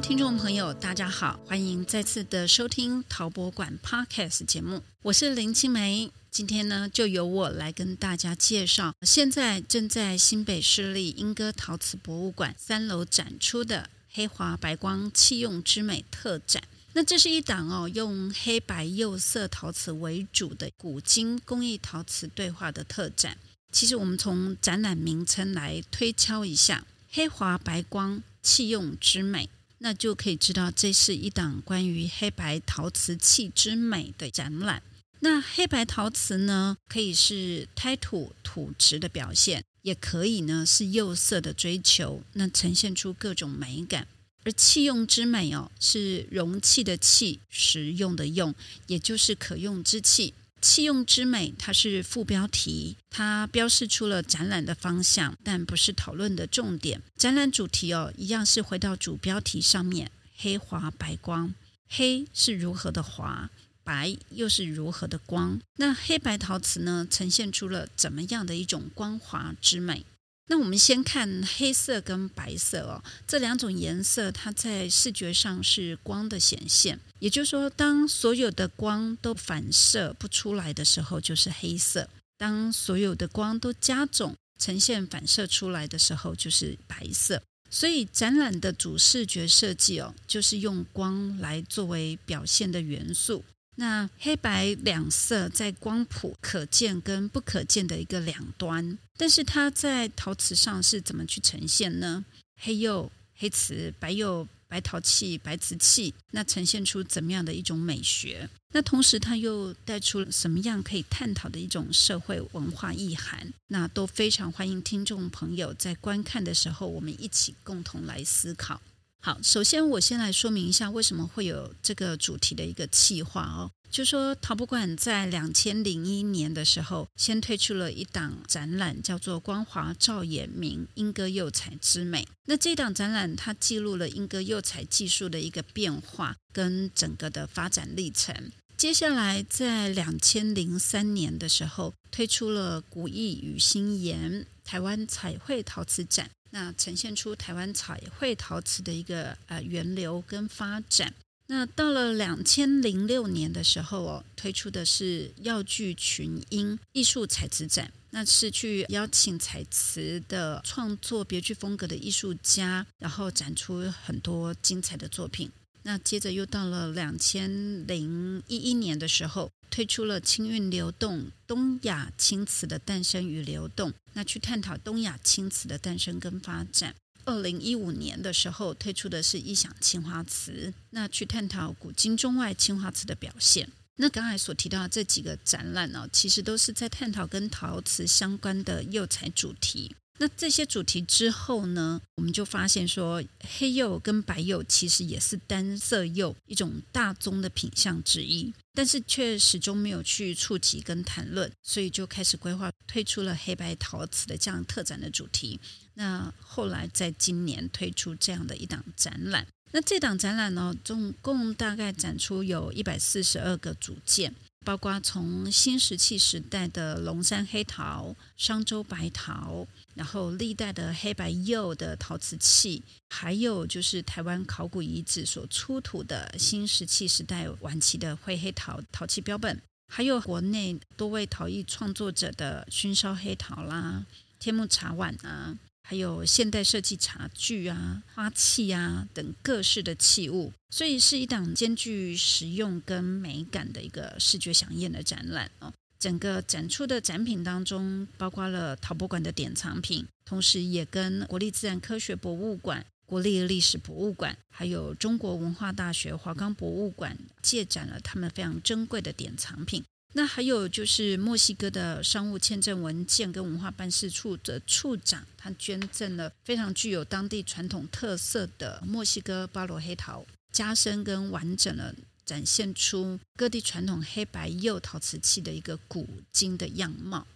听众朋友，大家好，欢迎再次的收听陶博馆 Podcast 节目，我是林青梅。今天呢，就由我来跟大家介绍，现在正在新北市立莺歌陶瓷博物馆三楼展出的黑华白光器用之美特展。那这是一档哦，用黑白釉色陶瓷为主的古今工艺陶瓷对话的特展。其实我们从展览名称来推敲一下，黑华白光器用之美。那就可以知道，这是一档关于黑白陶瓷器之美的展览。那黑白陶瓷呢，可以是胎土土质的表现，也可以呢是釉色的追求，那呈现出各种美感。而器用之美哦，是容器的器，实用的用，也就是可用之器。器用之美，它是副标题，它标示出了展览的方向，但不是讨论的重点。展览主题哦，一样是回到主标题上面，黑华白光，黑是如何的华，白又是如何的光。那黑白陶瓷呢，呈现出了怎么样的一种光滑之美？那我们先看黑色跟白色哦，这两种颜色，它在视觉上是光的显现。也就是说，当所有的光都反射不出来的时候，就是黑色；当所有的光都加总呈现反射出来的时候，就是白色。所以，展览的主视觉设计哦，就是用光来作为表现的元素。那黑白两色在光谱可见跟不可见的一个两端，但是它在陶瓷上是怎么去呈现呢？黑釉、黑瓷、白釉、白陶器、白瓷器，那呈现出怎么样的一种美学？那同时它又带出了什么样可以探讨的一种社会文化意涵？那都非常欢迎听众朋友在观看的时候，我们一起共同来思考。好，首先我先来说明一下为什么会有这个主题的一个企划哦。就说陶博馆在两千零一年的时候，先推出了一档展览，叫做“光华照眼明莺歌釉彩之美”。那这档展览它记录了莺歌釉彩技术的一个变化跟整个的发展历程。接下来在两千零三年的时候，推出了“古意与新颜”台湾彩绘陶瓷展。那呈现出台湾彩绘陶瓷的一个呃源流跟发展。那到了两千零六年的时候哦，推出的是药具群英艺术彩瓷展，那是去邀请彩瓷的创作别具风格的艺术家，然后展出很多精彩的作品。那接着又到了两千零一一年的时候，推出了青韵流动东亚青瓷的诞生与流动，那去探讨东亚青瓷的诞生跟发展。二零一五年的时候，推出的是异想青花瓷，那去探讨古今中外青花瓷的表现。那刚才所提到的这几个展览呢，其实都是在探讨跟陶瓷相关的釉彩主题。那这些主题之后呢，我们就发现说，黑釉跟白釉其实也是单色釉一种大宗的品相之一，但是却始终没有去触及跟谈论，所以就开始规划推出了黑白陶瓷的这样特展的主题。那后来在今年推出这样的一档展览，那这档展览呢，总共大概展出有一百四十二个组件。包括从新石器时代的龙山黑陶、商周白陶，然后历代的黑白釉的陶瓷器，还有就是台湾考古遗址所出土的新石器时代晚期的灰黑陶陶器标本，还有国内多位陶艺创作者的熏烧黑陶啦、天目茶碗啊。还有现代设计茶具啊、花器啊等各式的器物，所以是一档兼具实用跟美感的一个视觉饗宴的展览哦。整个展出的展品当中，包括了陶博馆的典藏品，同时也跟国立自然科学博物馆、国立历史博物馆，还有中国文化大学华冈博物馆借展了他们非常珍贵的典藏品。那还有就是墨西哥的商务签证文件跟文化办事处的处长，他捐赠了非常具有当地传统特色的墨西哥巴罗黑陶，加深跟完整了展现出各地传统黑白釉陶瓷器的一个古今的样貌。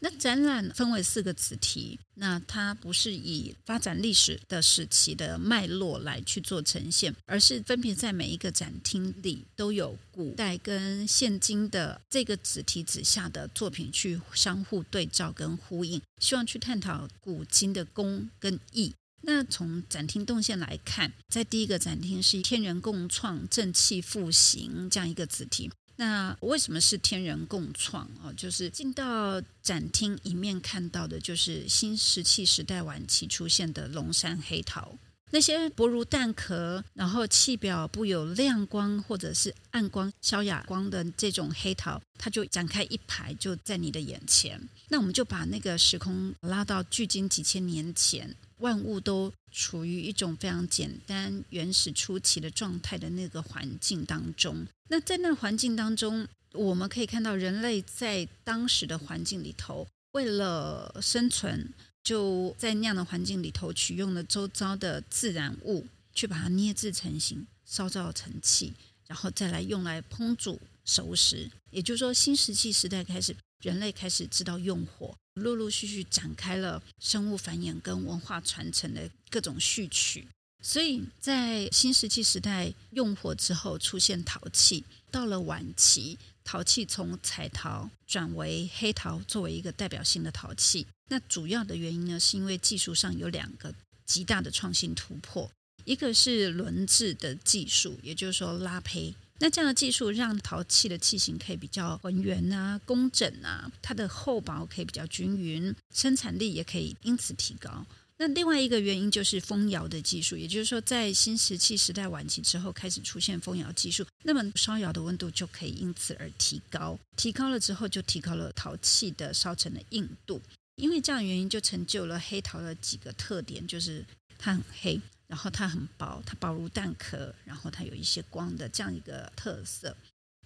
那展览分为四个子题，那它不是以发展历史的时期的脉络来去做呈现，而是分别在每一个展厅里都有古代跟现今的这个子题之下的作品去相互对照跟呼应，希望去探讨古今的工跟艺。那从展厅动线来看，在第一个展厅是“天人共创，正气复兴”这样一个子题。那为什么是天人共创哦？就是进到展厅一面看到的，就是新石器时代晚期出现的龙山黑陶。那些薄如蛋壳，然后器表布有亮光或者是暗光、消哑光的这种黑陶，它就展开一排，就在你的眼前。那我们就把那个时空拉到距今几千年前，万物都处于一种非常简单、原始初期的状态的那个环境当中。那在那环境当中，我们可以看到人类在当时的环境里头，为了生存，就在那样的环境里头取用了周遭的自然物，去把它捏制成型，烧造成器，然后再来用来烹煮熟食。也就是说，新石器时代开始，人类开始知道用火，陆陆续续展开了生物繁衍跟文化传承的各种序曲。所以在新石器时代用火之后，出现陶器。到了晚期，陶器从彩陶转为黑陶，作为一个代表性的陶器。那主要的原因呢，是因为技术上有两个极大的创新突破，一个是轮制的技术，也就是说拉坯。那这样的技术让陶器的器型可以比较浑圆啊、工整啊，它的厚薄可以比较均匀，生产力也可以因此提高。那另外一个原因就是封窑的技术，也就是说，在新石器时代晚期之后开始出现封窑技术，那么烧窑的温度就可以因此而提高，提高了之后就提高了陶器的烧成的硬度，因为这样原因就成就了黑陶的几个特点，就是它很黑，然后它很薄，它薄如蛋壳，然后它有一些光的这样一个特色。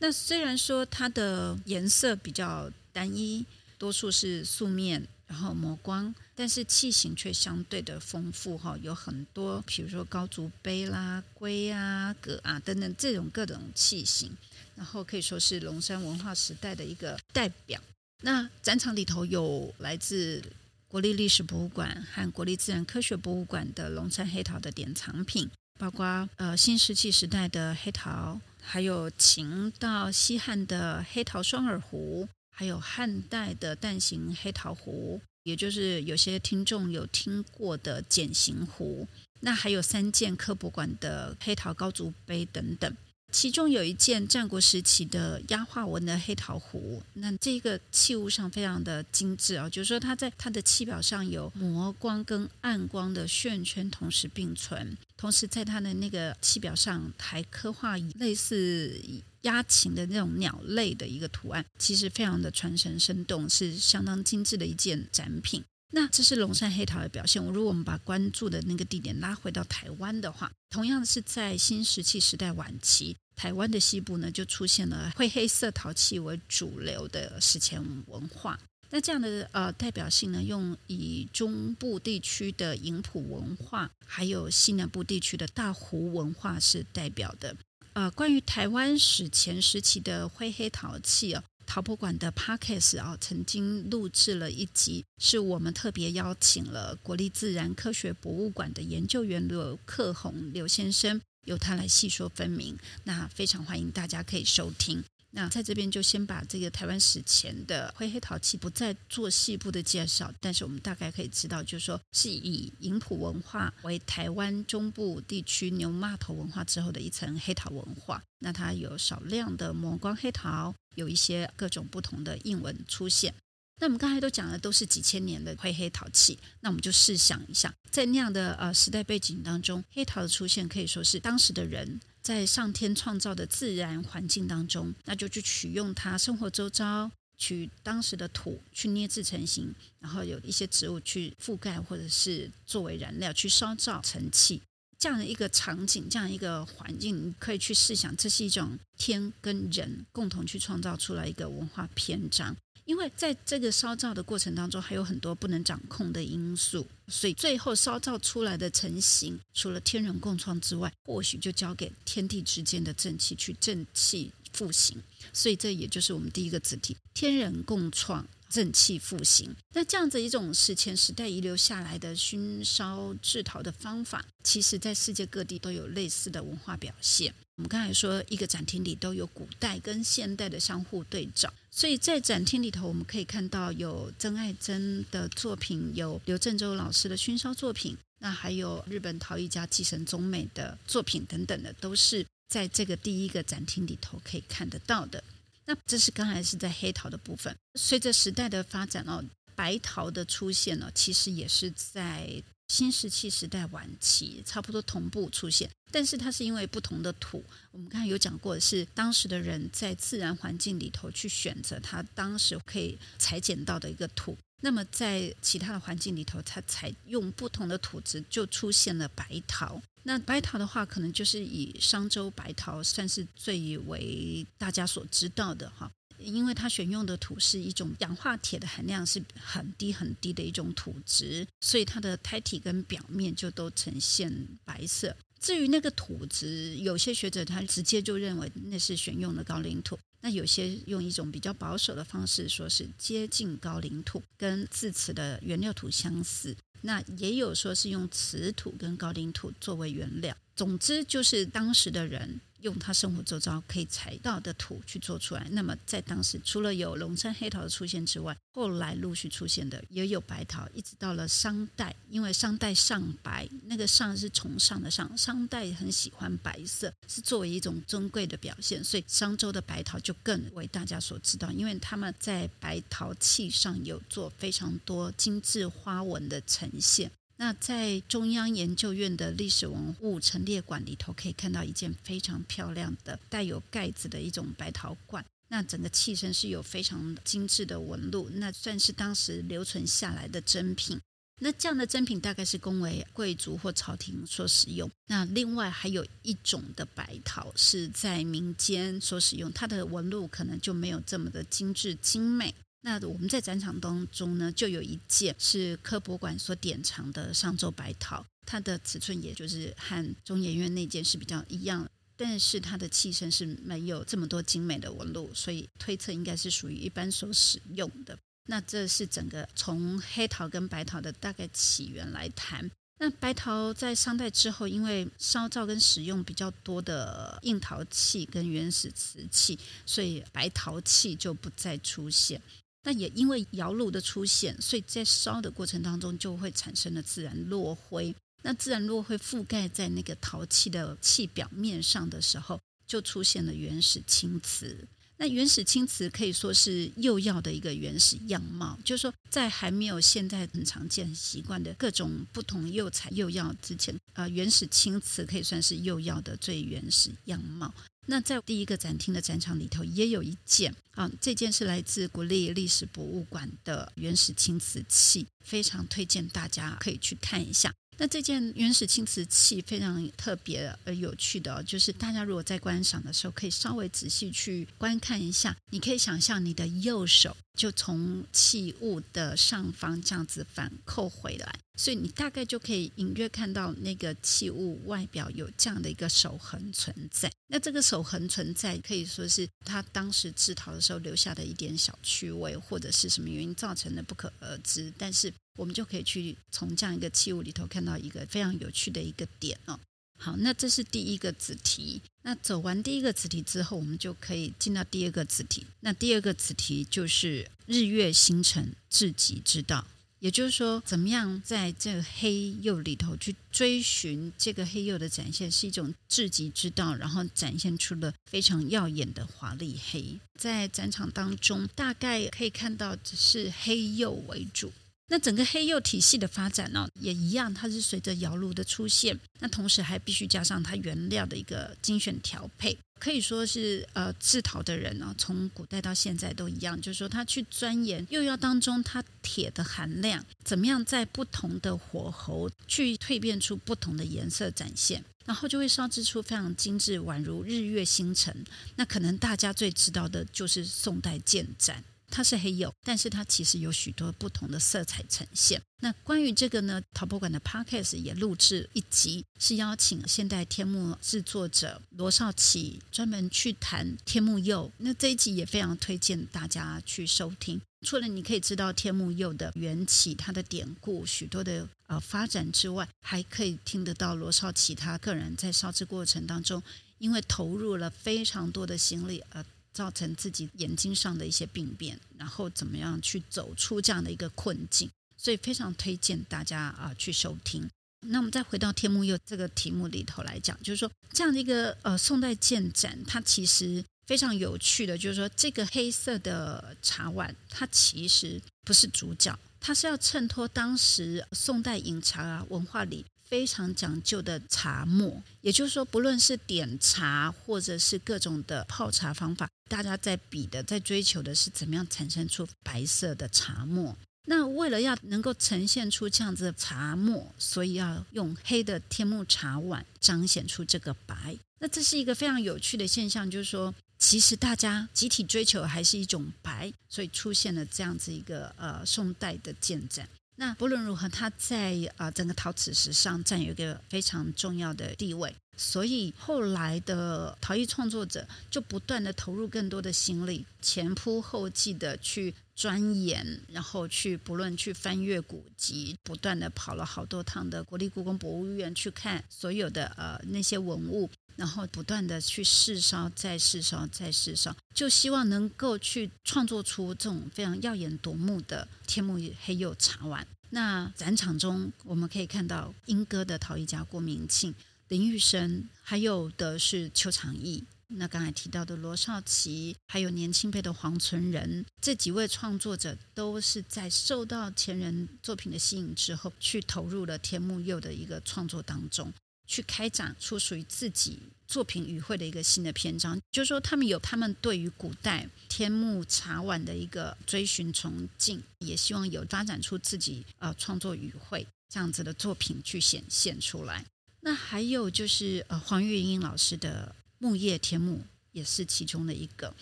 那虽然说它的颜色比较单一，多数是素面。然后磨光，但是器型却相对的丰富哈，有很多，比如说高足杯啦、龟啊、蛤啊等等这种各种器型，然后可以说是龙山文化时代的一个代表。那展场里头有来自国立历史博物馆和国立自然科学博物馆的龙山黑陶的典藏品，包括呃新石器时代的黑陶，还有秦到西汉的黑陶双耳壶。还有汉代的蛋形黑陶壶，也就是有些听众有听过的茧形壶。那还有三件科博馆的黑陶高足杯等等。其中有一件战国时期的压画纹的黑陶壶，那这个器物上非常的精致啊，就是说它在它的器表上有磨光跟暗光的旋圈同时并存，同时在它的那个器表上还刻画类似鸭禽的那种鸟类的一个图案，其实非常的传神生动，是相当精致的一件展品。那这是龙山黑陶的表现。如果我们把关注的那个地点拉回到台湾的话，同样是在新石器时代晚期，台湾的西部呢就出现了灰黑色陶器为主流的史前文化。那这样的呃代表性呢，用以中部地区的营埔文化，还有西南部地区的大湖文化是代表的。呃，关于台湾史前时期的灰黑陶器哦。陶博馆的 Podcast 啊，曾经录制了一集，是我们特别邀请了国立自然科学博物馆的研究员刘克宏刘先生，由他来细说分明。那非常欢迎大家可以收听。那在这边就先把这个台湾史前的灰黑陶器不再做细部的介绍，但是我们大概可以知道，就是说是以营埔文化为台湾中部地区牛骂头文化之后的一层黑陶文化。那它有少量的磨光黑陶，有一些各种不同的印纹出现。那我们刚才都讲的都是几千年的灰黑陶器，那我们就试想一下，在那样的呃时代背景当中，黑陶的出现可以说是当时的人。在上天创造的自然环境当中，那就去取用它生活周遭，取当时的土去捏制成型，然后有一些植物去覆盖，或者是作为燃料去烧造成器。这样的一个场景，这样一个环境，你可以去试想，这是一种天跟人共同去创造出来一个文化篇章。因为在这个烧造的过程当中，还有很多不能掌控的因素，所以最后烧造出来的成型，除了天人共创之外，或许就交给天地之间的正气去正气复兴。所以这也就是我们第一个子题：天人共创，正气复兴。那这样子一种史前时代遗留下来的熏烧制陶的方法，其实在世界各地都有类似的文化表现。我们刚才说，一个展厅里都有古代跟现代的相互对照，所以在展厅里头，我们可以看到有曾爱珍的作品，有刘振洲老师的熏烧作品，那还有日本陶艺家继承宗美的作品等等的，都是在这个第一个展厅里头可以看得到的。那这是刚才是在黑陶的部分，随着时代的发展哦，白陶的出现呢，其实也是在新石器时代晚期差不多同步出现，但是它是因为不同的土，我们刚才有讲过的是当时的人在自然环境里头去选择他当时可以裁剪到的一个土，那么在其他的环境里头，它采用不同的土质，就出现了白陶。那白陶的话，可能就是以商周白陶算是最为大家所知道的哈，因为它选用的土是一种氧化铁的含量是很低很低的一种土质，所以它的胎体跟表面就都呈现白色。至于那个土质，有些学者他直接就认为那是选用的高岭土，那有些用一种比较保守的方式，说是接近高岭土，跟制瓷的原料土相似。那也有说是用瓷土跟高岭土作为原料，总之就是当时的人。用他生活周遭可以采到的土去做出来。那么在当时，除了有龙山黑陶的出现之外，后来陆续出现的也有白陶，一直到了商代。因为商代上白，那个上是崇尚的上，商代很喜欢白色，是作为一种尊贵的表现，所以商周的白陶就更为大家所知道，因为他们在白陶器上有做非常多精致花纹的呈现。那在中央研究院的历史文物陈列馆里头，可以看到一件非常漂亮的带有盖子的一种白陶罐。那整个器身是有非常精致的纹路，那算是当时留存下来的珍品。那这样的珍品大概是供为贵族或朝廷所使用。那另外还有一种的白陶是在民间所使用，它的纹路可能就没有这么的精致精美。那我们在展场当中呢，就有一件是科博馆所典藏的商周白陶，它的尺寸也就是和中研院那件是比较一样，但是它的器身是没有这么多精美的纹路，所以推测应该是属于一般所使用的。那这是整个从黑陶跟白陶的大概起源来谈。那白陶在商代之后，因为烧造跟使用比较多的硬陶器跟原始瓷器，所以白陶器就不再出现。那也因为窑炉的出现，所以在烧的过程当中就会产生了自然落灰。那自然落灰覆盖在那个陶器的器表面上的时候，就出现了原始青瓷。那原始青瓷可以说是釉药的一个原始样貌，就是说在还没有现在很常见、很习惯的各种不同釉彩釉药之前，呃，原始青瓷可以算是釉药的最原始样貌。那在第一个展厅的展场里头也有一件啊，这件是来自国立历史博物馆的原始青瓷器，非常推荐大家可以去看一下。那这件原始青瓷器非常特别而有趣的哦，就是大家如果在观赏的时候，可以稍微仔细去观看一下。你可以想象你的右手就从器物的上方这样子反扣回来，所以你大概就可以隐约看到那个器物外表有这样的一个手痕存在。那这个手痕存在，可以说是他当时制陶的时候留下的一点小趣味，或者是什么原因造成的，不可而知。但是我们就可以去从这样一个器物里头看到一个非常有趣的一个点哦。好，那这是第一个子题。那走完第一个子题之后，我们就可以进到第二个子题。那第二个子题就是日月星辰至极之道，也就是说，怎么样在这个黑釉里头去追寻这个黑釉的展现，是一种至极之道，然后展现出了非常耀眼的华丽黑。在展场当中，大概可以看到只是黑釉为主。那整个黑釉体系的发展呢，也一样，它是随着窑炉的出现，那同时还必须加上它原料的一个精选调配，可以说是呃制陶的人呢，从古代到现在都一样，就是说他去钻研釉药当中它铁的含量，怎么样在不同的火候去蜕变出不同的颜色展现，然后就会烧制出非常精致，宛如日月星辰。那可能大家最知道的就是宋代建盏。它是黑釉，但是它其实有许多不同的色彩呈现。那关于这个呢，陶博馆的 Podcast 也录制一集，是邀请现代天目制作者罗少奇专门去谈天目釉。那这一集也非常推荐大家去收听。除了你可以知道天目釉的缘起、它的典故、许多的呃发展之外，还可以听得到罗少奇他个人在烧制过程当中，因为投入了非常多的心力，而造成自己眼睛上的一些病变，然后怎么样去走出这样的一个困境，所以非常推荐大家啊、去收听。那我们再回到天目釉这个题目里头来讲，就是说这样的一个呃宋代建盏，它其实。非常有趣的，就是说这个黑色的茶碗，它其实不是主角，它是要衬托当时宋代饮茶文化里非常讲究的茶末。也就是说，不论是点茶或者是各种的泡茶方法，大家在比的、在追求的是怎么样产生出白色的茶末。那为了要能够呈现出这样子的茶末，所以要用黑的天目茶碗彰显出这个白。那这是一个非常有趣的现象，就是说。其实大家集体追求还是一种白，所以出现了这样子一个呃宋代的建盏。那不论如何，它在啊、呃、整个陶瓷史上占有一个非常重要的地位。所以后来的陶艺创作者就不断的投入更多的心力，前仆后继的去钻研，然后去不论去翻阅古籍，不断的跑了好多趟的国立故宫博物院去看所有的呃那些文物。然后不断的去试烧，再试烧，再试烧，就希望能够去创作出这种非常耀眼夺目的天目黑釉茶碗。那展场中我们可以看到莺歌的陶艺家郭明庆、林玉生，还有的是邱长义。那刚才提到的罗少奇，还有年轻辈的黄存仁，这几位创作者都是在受到前人作品的吸引之后，去投入了天目釉的一个创作当中。去开展出属于自己作品语汇的一个新的篇章，就是说，他们有他们对于古代天目茶碗的一个追寻崇敬，也希望有发展出自己呃创作语汇这样子的作品去显现出来。那还有就是呃黄月英老师的木叶天目也是其中的一个。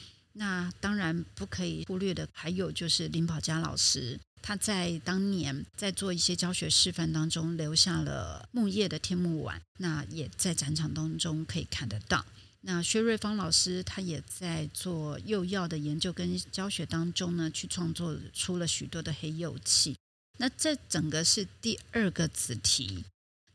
那当然不可以忽略的还有就是林宝嘉老师。他在当年在做一些教学示范当中留下了木叶的天幕碗，那也在展场当中可以看得到。那薛瑞芳老师他也在做釉药的研究跟教学当中呢，去创作出了许多的黑釉器。那这整个是第二个子题，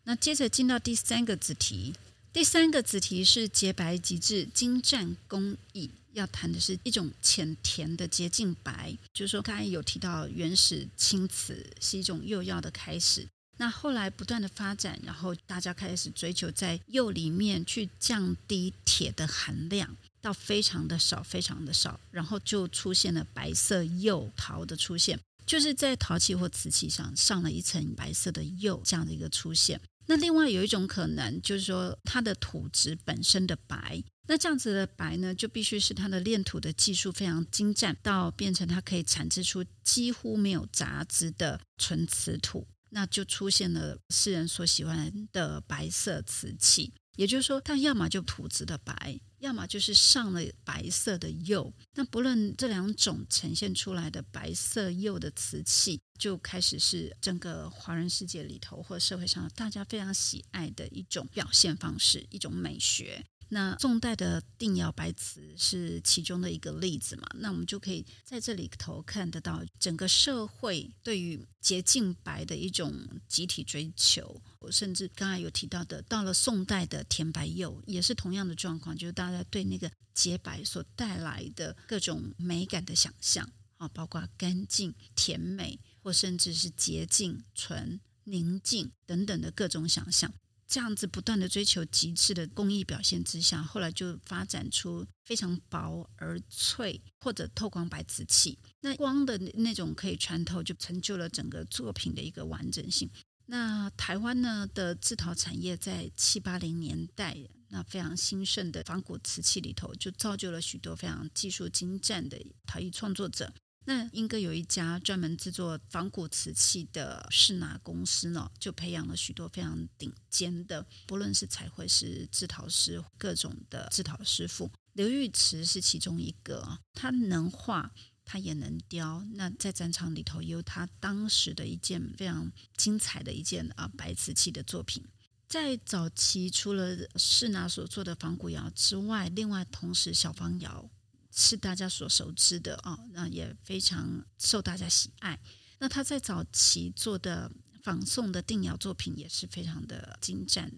那接着进到第三个子题，第三个子题是洁白极致精湛工艺。要谈的是一种浅甜的洁净白，就是说刚才有提到原始青瓷是一种釉药的开始，那后来不断的发展，然后大家开始追求在釉里面去降低铁的含量到非常的少，非常的少，然后就出现了白色釉陶的出现，就是在陶器或瓷器上上了一层白色的釉这样的一个出现。那另外有一种可能，就是说它的土质本身的白。那这样子的白呢，就必须是它的炼土的技术非常精湛，到变成它可以产制出几乎没有杂质的纯瓷土，那就出现了世人所喜欢的白色瓷器。也就是说，它要么就土质的白，要么就是上了白色的釉。那不论这两种呈现出来的白色釉的瓷器，就开始是整个华人世界里头或社会上大家非常喜爱的一种表现方式，一种美学。那宋代的定窑白瓷是其中的一个例子嘛？那我们就可以在这里头看得到整个社会对于洁净白的一种集体追求，我甚至刚才有提到的，到了宋代的甜白釉也是同样的状况，就是大家对那个洁白所带来的各种美感的想象啊，包括干净、甜美，或甚至是洁净、纯、宁静等等的各种想象。这样子不断的追求极致的工艺表现之下，后来就发展出非常薄而脆或者透光白瓷器。那光的那种可以穿透，就成就了整个作品的一个完整性。那台湾呢的制陶产业在七八零年代那非常兴盛的仿古瓷器里头，就造就了许多非常技术精湛的陶艺创作者。那英哥有一家专门制作仿古瓷器的士拿公司呢，就培养了许多非常顶尖的，不论是彩绘师、制陶师，各种的制陶师傅。刘玉池是其中一个，他能画，他也能雕。那在展场里头有他当时的一件非常精彩的一件啊白瓷器的作品。在早期，除了士拿所做的仿古窑之外，另外同时小方窑是大家所熟知的啊，那也非常受大家喜爱。那他在早期做的仿宋的定窑作品也是非常的精湛。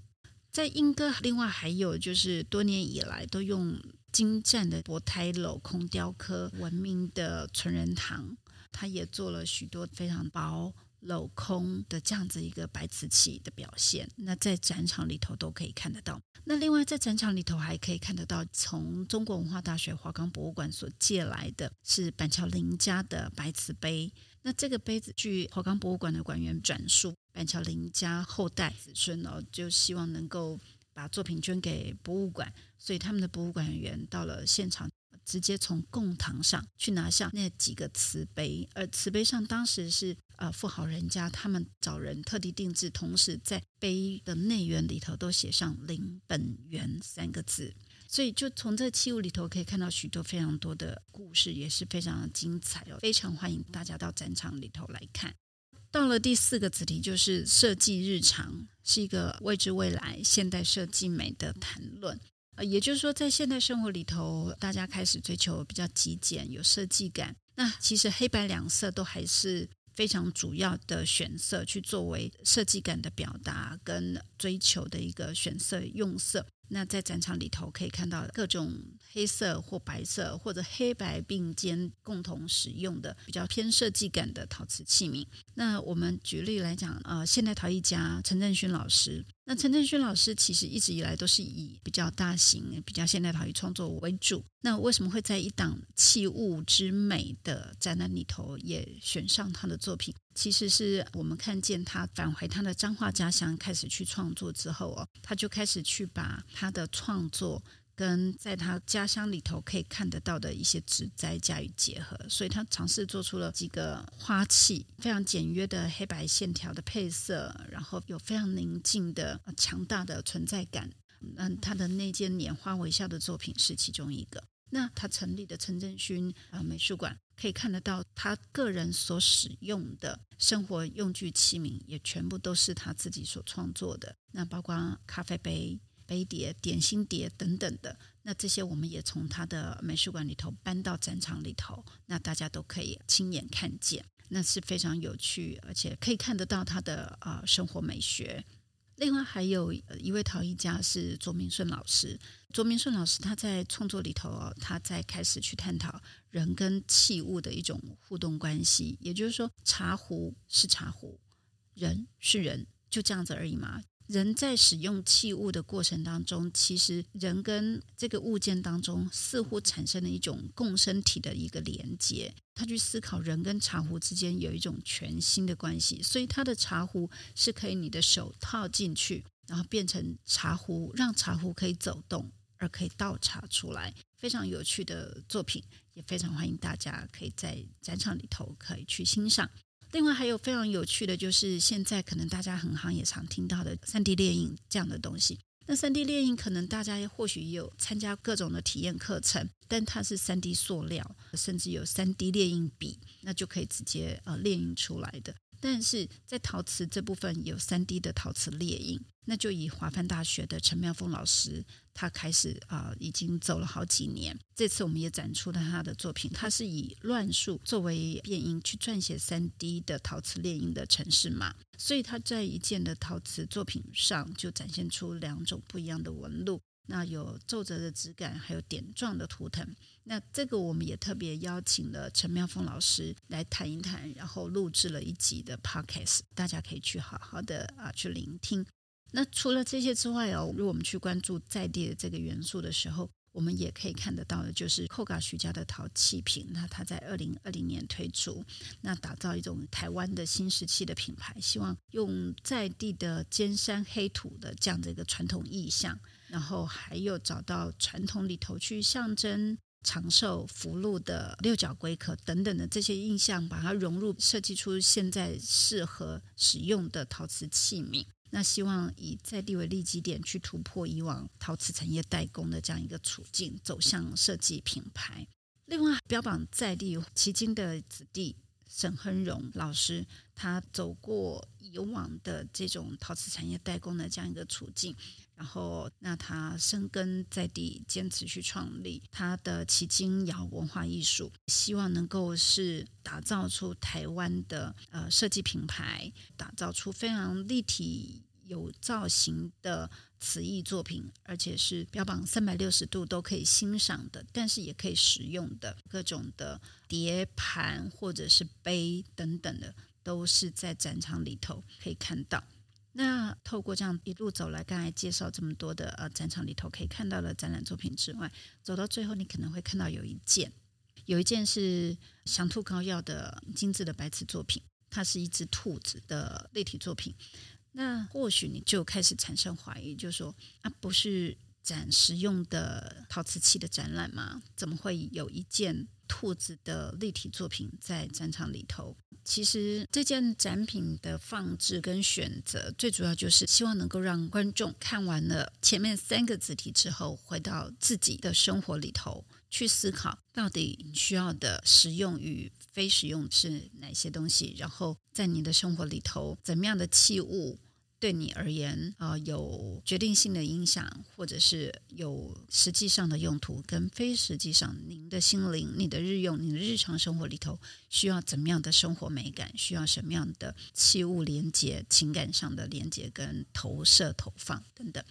在莺歌，另外还有就是多年以来都用精湛的薄胎镂空雕刻闻名的存仁堂，他也做了许多非常薄。镂空的这样子一个白瓷器的表现，那在展场里头都可以看得到。那另外在展场里头还可以看得到，从中国文化大学华冈博物馆所借来的是板桥林家的白瓷杯。那这个杯子，据华冈博物馆的馆员转述，板桥林家后代子孙哦，就希望能够把作品捐给博物馆，所以他们的博物馆员到了现场。直接从供堂上去拿下那几个瓷杯，而瓷杯上当时是呃富豪人家他们找人特地定制，同时在杯的内缘里头都写上“林本源”三个字，所以就从这器物里头可以看到许多非常多的故事，也是非常的精彩哦，非常欢迎大家到展场里头来看。到了第四个子题，就是设计日常，是一个未知未来现代设计美的谈论。呃，也就是说，在现代生活里头，大家开始追求比较极简、有设计感。那其实黑白两色都还是非常主要的选色，去作为设计感的表达跟追求的一个选色用色。那在展场里头可以看到各种黑色或白色或者黑白并肩共同使用的比较偏设计感的陶瓷器皿。那我们举例来讲，呃，现代陶艺家陈振勋老师。那陈振勋老师其实一直以来都是以比较大型、比较现代陶艺创作为主。那为什么会在一档器物之美的展览里头也选上他的作品？其实是我们看见他返回他的彰化家乡，开始去创作之后哦，他就开始去把他的创作跟在他家乡里头可以看得到的一些植栽加以结合，所以他尝试做出了几个花器，非常简约的黑白线条的配色，然后有非常宁静的强大的存在感。嗯，他的那件拈花微笑的作品是其中一个。那他成立的陈振勋啊美术馆，可以看得到他个人所使用的生活用具器皿，也全部都是他自己所创作的。那包括咖啡杯、杯碟、点心碟等等的。那这些我们也从他的美术馆里头搬到展场里头，那大家都可以亲眼看见，那是非常有趣，而且可以看得到他的啊生活美学。另外还有一位陶艺家是卓明顺老师。卓明顺老师他在创作里头，他在开始去探讨人跟器物的一种互动关系。也就是说，茶壶是茶壶，人是人，就这样子而已嘛。人在使用器物的过程当中，其实人跟这个物件当中似乎产生了一种共生体的一个连接。他去思考人跟茶壶之间有一种全新的关系，所以他的茶壶是可以你的手套进去，然后变成茶壶，让茶壶可以走动，而可以倒茶出来。非常有趣的作品，也非常欢迎大家可以在展场里头可以去欣赏。另外还有非常有趣的就是，现在可能大家很行也常听到的三 D 列印这样的东西。那三 D 列印可能大家或许有参加各种的体验课程，但它是三 D 塑料，甚至有三 D 列印笔，那就可以直接呃列印出来的。但是在陶瓷这部分有三 D 的陶瓷列印，那就以华梵大学的陈妙凤老师，他开始啊、已经走了好几年。这次我们也展出了他的作品，他是以乱数作为变音去撰写三 D 的陶瓷列印的城市码，所以他在一件的陶瓷作品上就展现出两种不一样的纹路。那有皱褶的质感，还有点状的图腾。那这个我们也特别邀请了陈妙凤老师来谈一谈，然后录制了一集的 podcast，大家可以去好好的啊去聆听。那除了这些之外哦，如果我们去关注在地的这个元素的时候，我们也可以看得到的，就是寇嘎徐家的陶器品。那它在二零二零年推出，那打造一种台湾的新石器的品牌，希望用在地的尖山黑土的这样的一个传统意象。然后还有找到传统里头去象征长寿福禄的六角龟壳等等的这些印象，把它融入设计出现在适合使用的陶瓷器皿。那希望以在地为立基点，去突破以往陶瓷产业代工的这样一个处境，走向设计品牌。另外，标榜在地奇经的子弟沈亨荣老师，他走过以往的这种陶瓷产业代工的这样一个处境。然后，那他深耕在地，坚持去创立他的旗津窑文化艺术，希望能够是打造出台湾的呃设计品牌，打造出非常立体有造型的词艺作品，而且是标榜三百六十度都可以欣赏的，但是也可以使用的各种的碟盘或者是杯等等的，都是在展场里头可以看到。那透过这样一路走来，刚才介绍这么多的呃展场里头可以看到的展览作品之外，走到最后你可能会看到有一件，有一件是祥兔膏药的精致的白瓷作品，它是一只兔子的立体作品。那或许你就开始产生怀疑，就说啊，不是展实用的陶瓷器的展览吗？怎么会有一件兔子的立体作品在展场里头？其实这件展品的放置跟选择，最主要就是希望能够让观众看完了前面三个字体之后，回到自己的生活里头去思考，到底需要的实用与非实用是哪些东西，然后在你的生活里头，怎么样的器物。对你而言，啊、有决定性的影响，或者是有实际上的用途，跟非实际上，您的心灵、你的日用、你的日常生活里头，需要怎么样的生活美感？需要什么样的器物连接、情感上的连接跟投射、投放等等。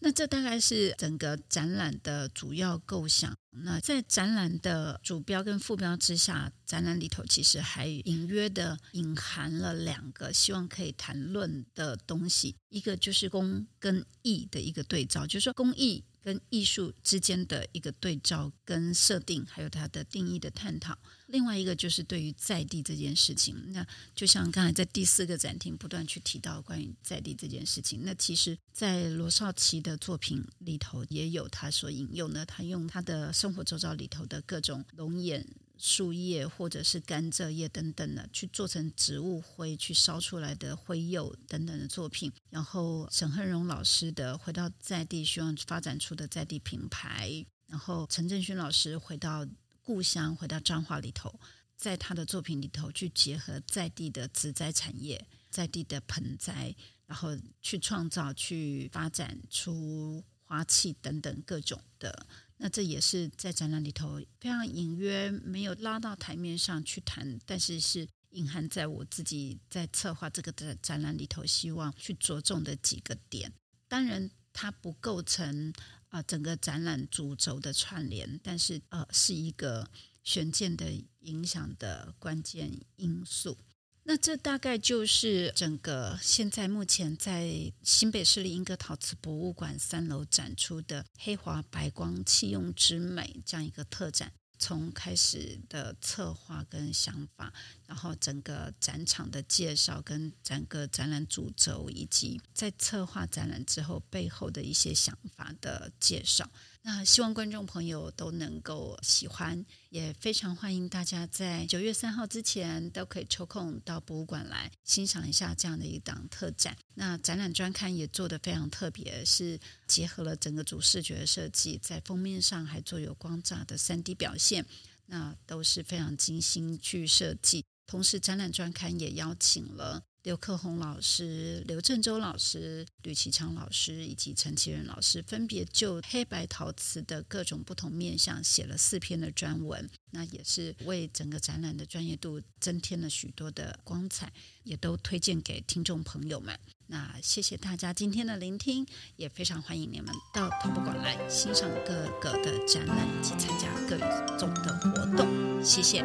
那这大概是整个展览的主要构想。那在展览的主标跟副标之下，展览里头其实还隐约的隐含了两个希望可以谈论的东西，一个就是工跟艺的一个对照，就是说工艺。跟艺术之间的一个对照跟设定，还有它的定义的探讨。另外一个就是对于在地这件事情，那就像刚才在第四个展厅不断去提到关于在地这件事情，那其实，在罗少奇的作品里头也有他所引用的，他用他的生活周遭里头的各种龙眼。树叶或者是甘蔗叶等等的，去做成植物灰，去烧出来的灰釉等等的作品。然后沈亨荣老师的回到在地，希望发展出的在地品牌。然后陈振勋老师回到故乡，回到彰化里头，在他的作品里头去结合在地的植栽产业，在地的盆栽，然后去创造、去发展出花器等等各种的。那这也是在展览里头非常隐约没有拉到台面上去谈，但是是隐含在我自己在策划这个的展览里头，希望去着重的几个点。当然，它不构成啊、整个展览主轴的串联，但是呃是一个悬件的影响的关键因素。那这大概就是整个现在目前在新北市立莺歌陶瓷博物馆三楼展出的“黑华白光器用之美”这样一个特展，从开始的策划跟想法，然后整个展场的介绍跟整个展览主轴，以及在策划展览之后背后的一些想法的介绍。那希望观众朋友都能够喜欢，也非常欢迎大家在九月三号之前都可以抽空到博物馆来欣赏一下这样的一档特展。那展览专刊也做得非常特别，是结合了整个主视觉设计，在封面上还做有光栅的三 D 表现，那都是非常精心去设计。同时，展览专刊也邀请了。刘克宏老师、刘振洲老师、吕其昌老师以及陈其仁老师，分别就黑白陶瓷的各种不同面向写了四篇的专文，那也是为整个展览的专业度增添了许多的光彩，也都推荐给听众朋友们。那谢谢大家今天的聆听，也非常欢迎你们到陶博馆来欣赏各个的展览以及参加各种的活动。谢谢，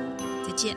再见。